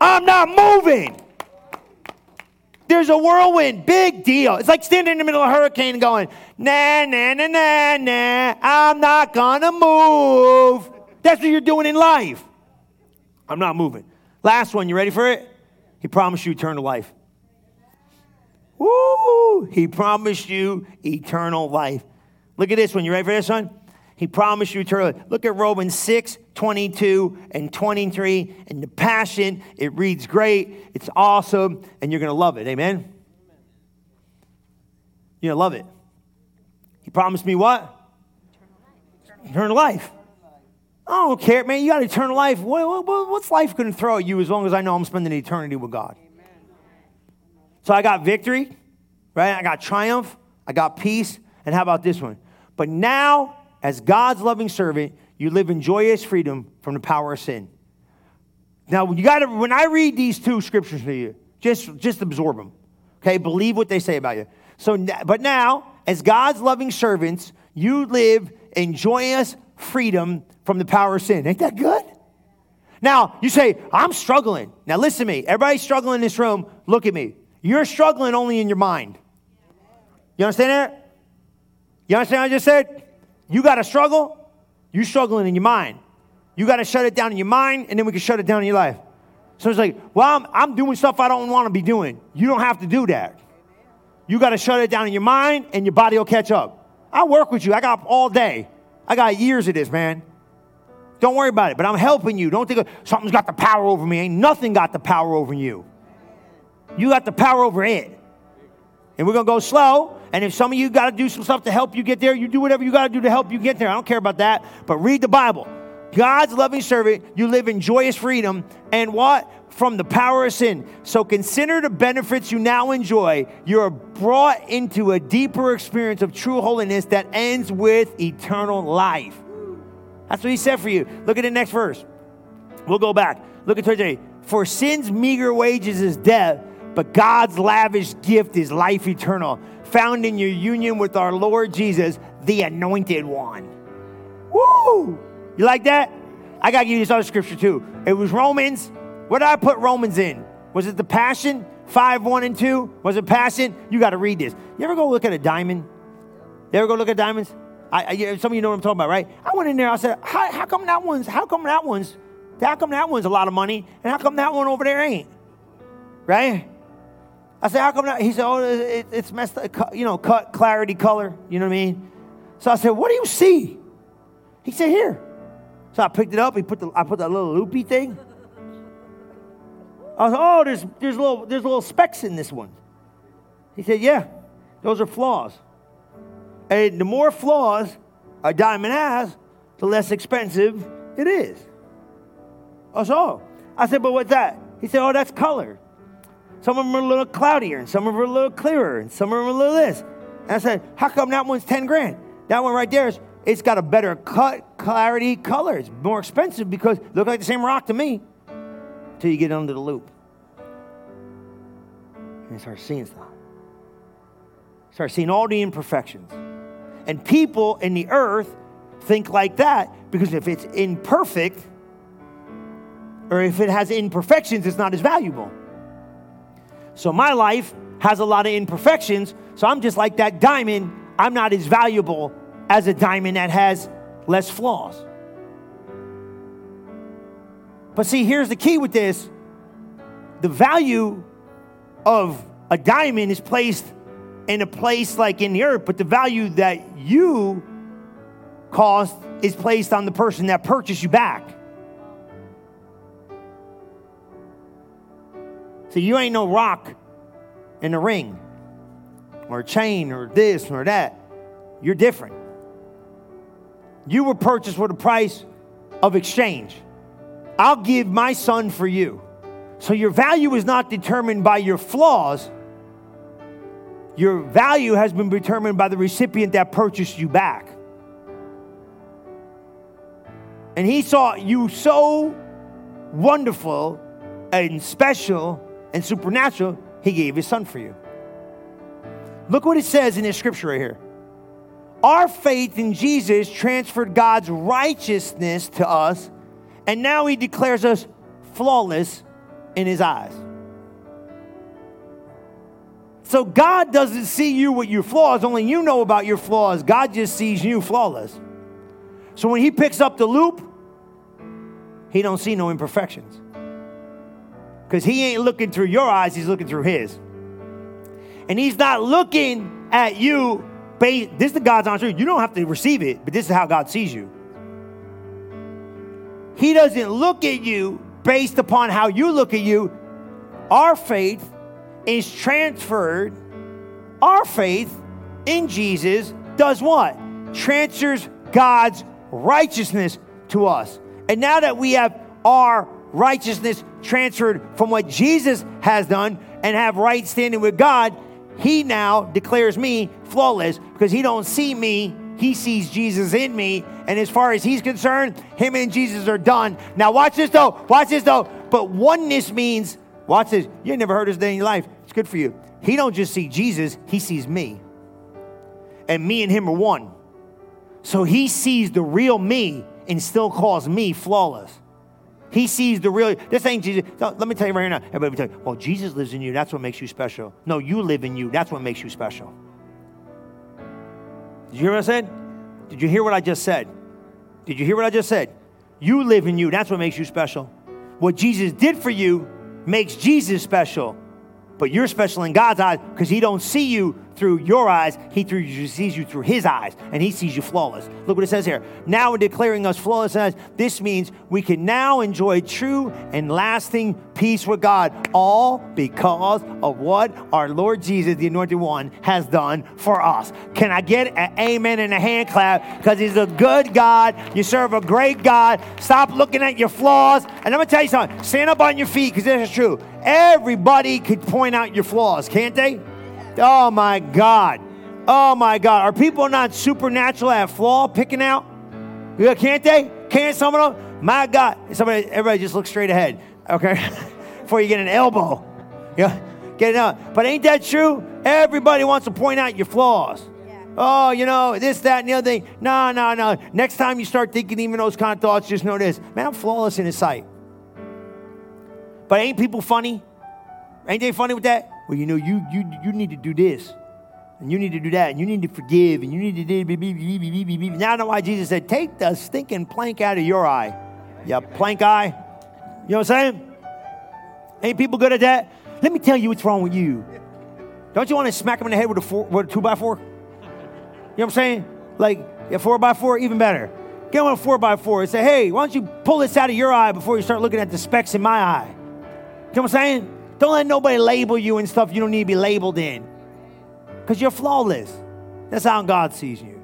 I'm not moving. There's a whirlwind, big deal. It's like standing in the middle of a hurricane going, nah, nah, nah, nah, nah, I'm not gonna move. That's what you're doing in life. I'm not moving. Last one, you ready for it? He promised you eternal life. Woo! He promised you eternal life. Look at this one. You ready for this one? He promised you eternal life. Look at Romans 6, 22 and 23. And the passion, it reads great. It's awesome. And you're going to love it. Amen? You're going to love it. He promised me what? Eternal life. Eternal life. I don't care, man. You got eternal life. what's life going to throw at you as long as I know I'm spending eternity with God? So I got victory, right? I got triumph. I got peace. And how about this one? But now, as God's loving servant, you live in joyous freedom from the power of sin. Now, you got to, when I read these two scriptures to you, just, just absorb them. Okay? Believe what they say about you. So, but now, as God's loving servants, you live in joyous freedom from the power of sin. Ain't that good? Now, you say, I'm struggling. Now, listen to me. Everybody struggling in this room, look at me. You're struggling only in your mind. You understand that? You understand what I just said? You got to struggle. You're struggling in your mind. You got to shut it down in your mind, and then we can shut it down in your life. So it's like, well, I'm, I'm doing stuff I don't want to be doing. You don't have to do that. You got to shut it down in your mind, and your body will catch up. I work with you. I got all day. I got years of this, man. Don't worry about it. But I'm helping you. Don't think something's got the power over me. Ain't nothing got the power over you. You got the power over it. And we're going to go slow. And if some of you got to do some stuff to help you get there, you do whatever you got to do to help you get there. I don't care about that. But read the Bible. God's loving servant, you live in joyous freedom. And what? From the power of sin. So consider the benefits you now enjoy. You're brought into a deeper experience of true holiness that ends with eternal life. That's what he said for you. Look at the next verse. We'll go back. Look at 28. For sin's meager wages is death, but God's lavish gift is life eternal, found in your union with our Lord Jesus, the anointed one. Woo! You like that? I got to give you this other scripture too. It was Romans. What did I put Romans in? Was it the Passion? 5, 1, and 2? Was it Passion? You got to read this. You ever go look at a diamond? You ever go look at diamonds? I, I, some of you know what I'm talking about, right? I went in there. I said, how, how come that one's? How come that one's? How come that one's a lot of money, and how come that one over there ain't? Right? I said, how come that? He said, oh, it, it's messed up, you know, cut, clarity, color. You know what I mean? So I said, what do you see? He said, here. So I picked it up. He put the, I put that little loopy thing. I was, oh, there's, there's, little, there's little specks in this one. He said, yeah, those are flaws. And the more flaws a diamond has, the less expensive it is. I said, oh. I said, but what's that? He said, oh, that's color. Some of them are a little cloudier, and some of them are a little clearer, and some of them are a little this. And I said, how come that one's 10 grand? That one right there is, it's got a better cut, clarity, color. It's more expensive because it look like the same rock to me until you get under the loupe. And you start seeing stuff. Start seeing all the imperfections. And people in the earth think like that because if it's imperfect or if it has imperfections, it's not as valuable. So my life has a lot of imperfections, so I'm just like that diamond. I'm not as valuable as a diamond that has less flaws. But see, here's the key with this the value of a diamond is placed in a place like in the earth, but the value that you cost is placed on the person that purchased you back. So you ain't no rock in a ring or a chain or this or that. You're different. You were purchased with a price of exchange. I'll give my son for you. So your value is not determined by your flaws. Your value has been determined by the recipient that purchased you back. And he saw you so wonderful and special and supernatural, he gave his son for you. Look what it says in this scripture right here. Our faith in Jesus transferred God's righteousness to us, and now he declares us flawless in his eyes. So God doesn't see you with your flaws, only you know about your flaws. God just sees you flawless. So when he picks up the loupe, he don't see no imperfections. Because he ain't looking through your eyes, he's looking through his. And he's not looking at you based, this is the God's answer. You don't have to receive it, but this is how God sees you. He doesn't look at you based upon how you look at you. Our faith is transferred. Our faith in Jesus does what? Transfers God's righteousness to us. And now that we have our righteousness transferred from what Jesus has done and have right standing with God, he now declares me flawless because he don't see me he sees Jesus in me and as far as he's concerned him and Jesus are done now watch this though watch this though but oneness means watch this you never heard this day in your life it's good for you he don't just see Jesus he sees me and me and him are one so he sees the real me and still calls me flawless he sees the real, this ain't Jesus. let me tell you right now. Everybody tell you, well, Jesus lives in you. That's what makes you special. No, you live in you. That's what makes you special. Did you hear what I said? Did you hear what I just said? Did you hear what I just said? You live in you. That's what makes you special. What Jesus did for you makes Jesus special. But you're special in God's eyes because He don't see you through your eyes. He through, sees you through His eyes, and He sees you flawless. Look what it says here. Now, in declaring us flawless eyes, this means we can now enjoy true and lasting peace with God, all because of what our Lord Jesus, the Anointed One, has done for us. Can I get an amen and a hand clap? Because He's a good God. You serve a great God. Stop looking at your flaws. And I'm going to tell you something. Stand up on your feet because this is true. Everybody could point out your flaws, can't they? Oh my God. Oh my God. Are people not supernatural at flaw picking out? Yeah, can't they? Can't some of them? My God. Somebody, everybody just look straight ahead, okay? Before you get an elbow. Yeah, get it out. But ain't that true? Everybody wants to point out your flaws. Oh, you know, this, that, and the other thing. No, no, no. Next time you start thinking even those kind of thoughts, just know this. Man, I'm flawless in his sight. But ain't people funny? Ain't they funny with that? Well, you know, you you you need to do this. And you need to do that. And you need to forgive. And you need to do Now I know why Jesus said, take the stinking plank out of your eye. Yeah, plank eye. You know what I'm saying? Ain't people good at that? Let me tell you what's wrong with you. Don't you want to smack him in the head with a, four, with a two by four? You know what I'm saying? Like, yeah, four by four, even better. Get on a four by four and say, hey, why don't you pull this out of your eye before you start looking at the specks in my eye? You know what I'm saying? Don't let nobody label you and stuff you don't need to be labeled in. Because you're flawless. That's how God sees you.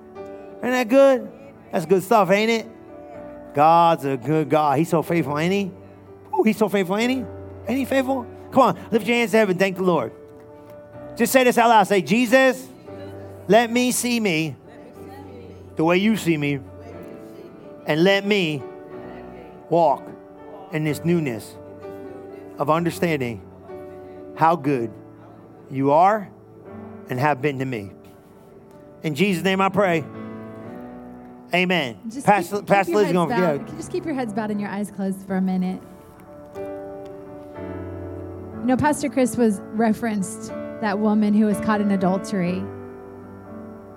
Ain't that good? That's good stuff, ain't it? God's a good God. He's so faithful, ain't he? Ooh, he's so faithful, ain't he? Ain't he faithful? Come on, lift your hands to heaven. Thank the Lord. Just say this out loud. Say, Jesus, let me see me the way you see me, and let me walk in this newness of understanding how good you are and have been to me. In Jesus' name I pray. Amen. Just Pastor, keep, Pastor keep Liz going. Yeah. Just keep your heads bowed and your eyes closed for a minute. You know, Pastor Chris was referenced that woman who was caught in adultery,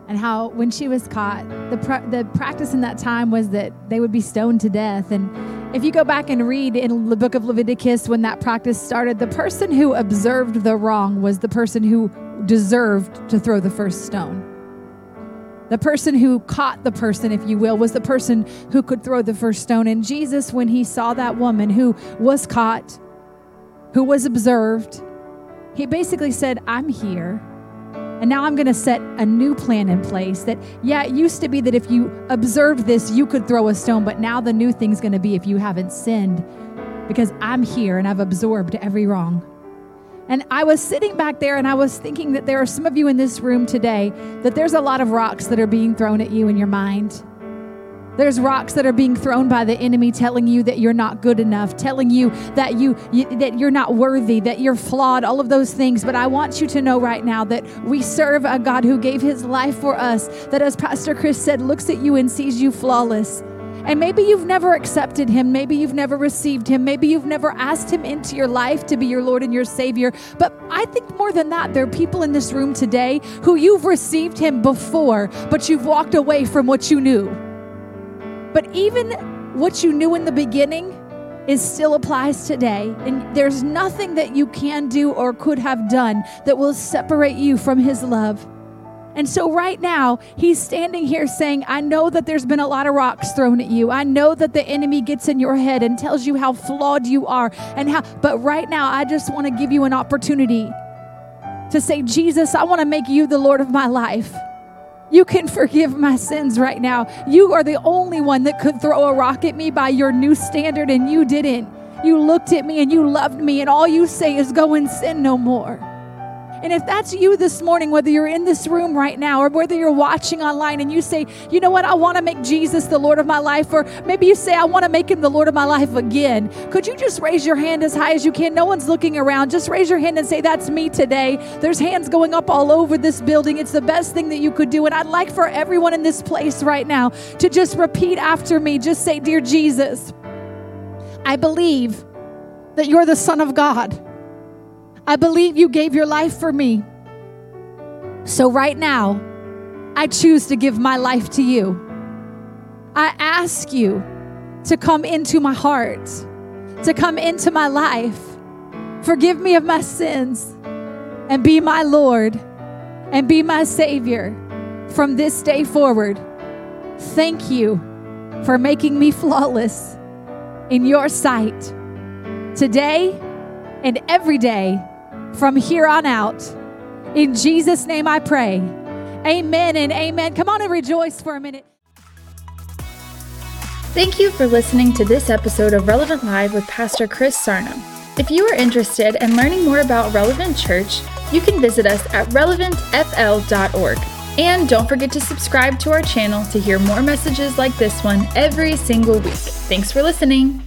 and how when she was caught, the pra- the practice in that time was that they would be stoned to death. And if you go back and read in the book of Leviticus when that practice started, the person who observed the wrong was the person who deserved to throw the first stone. The person who caught the person, if you will, was the person who could throw the first stone. And Jesus, when he saw that woman who was caught, who was observed, he basically said, I'm here. And now I'm going to set a new plan in place that, yeah, it used to be that if you observed this, you could throw a stone, but now the new thing's going to be if you haven't sinned, because I'm here and I've absorbed every wrong. And I was sitting back there and I was thinking that there are some of you in this room today that there's a lot of rocks that are being thrown at you in your mind. There's rocks that are being thrown by the enemy telling you that you're not good enough, telling you that you, you, that you're not worthy, that you're flawed, all of those things. But I want you to know right now that we serve a God who gave his life for us, that as Pastor Chris said, looks at you and sees you flawless. And maybe you've never accepted him. Maybe you've never received him. Maybe you've never asked him into your life to be your Lord and your Savior. But I think more than that, there are people in this room today who you've received him before, but you've walked away from what you knew. But even what you knew in the beginning is still applies today. And there's nothing that you can do or could have done that will separate you from his love. And so, right now, he's standing here saying, I know that there's been a lot of rocks thrown at you. I know that the enemy gets in your head and tells you how flawed you are. And how, but right now, I just want to give you an opportunity to say, Jesus, I want to make you the Lord of my life. You can forgive my sins right now. You are the only one that could throw a rock at me by your new standard, and you didn't. You looked at me and you loved me, and all you say is, Go and sin no more. And if that's you this morning, whether you're in this room right now or whether you're watching online and you say, you know what, I want to make Jesus the Lord of my life, or maybe you say, I want to make him the Lord of my life again, could you just raise your hand as high as you can? No one's looking around. Just raise your hand and say, That's me today. There's hands going up all over this building. It's the best thing that you could do. And I'd like for everyone in this place right now to just repeat after me. Just say, Dear Jesus, I believe that you're the Son of God. I believe you gave your life for me. So, right now, I choose to give my life to you. I ask you to come into my heart, to come into my life. Forgive me of my sins and be my Lord and be my Savior from this day forward. Thank you for making me flawless in your sight today and every day from here on out. In Jesus' name I pray. Amen and amen. Come on and rejoice for a minute. Thank you for listening to this episode of Relevant Live with Pastor Chris Sarnum. If you are interested in learning more about Relevant Church, you can visit us at relevantfl.org. And don't forget to subscribe to our channel to hear more messages like this one every single week. Thanks for listening.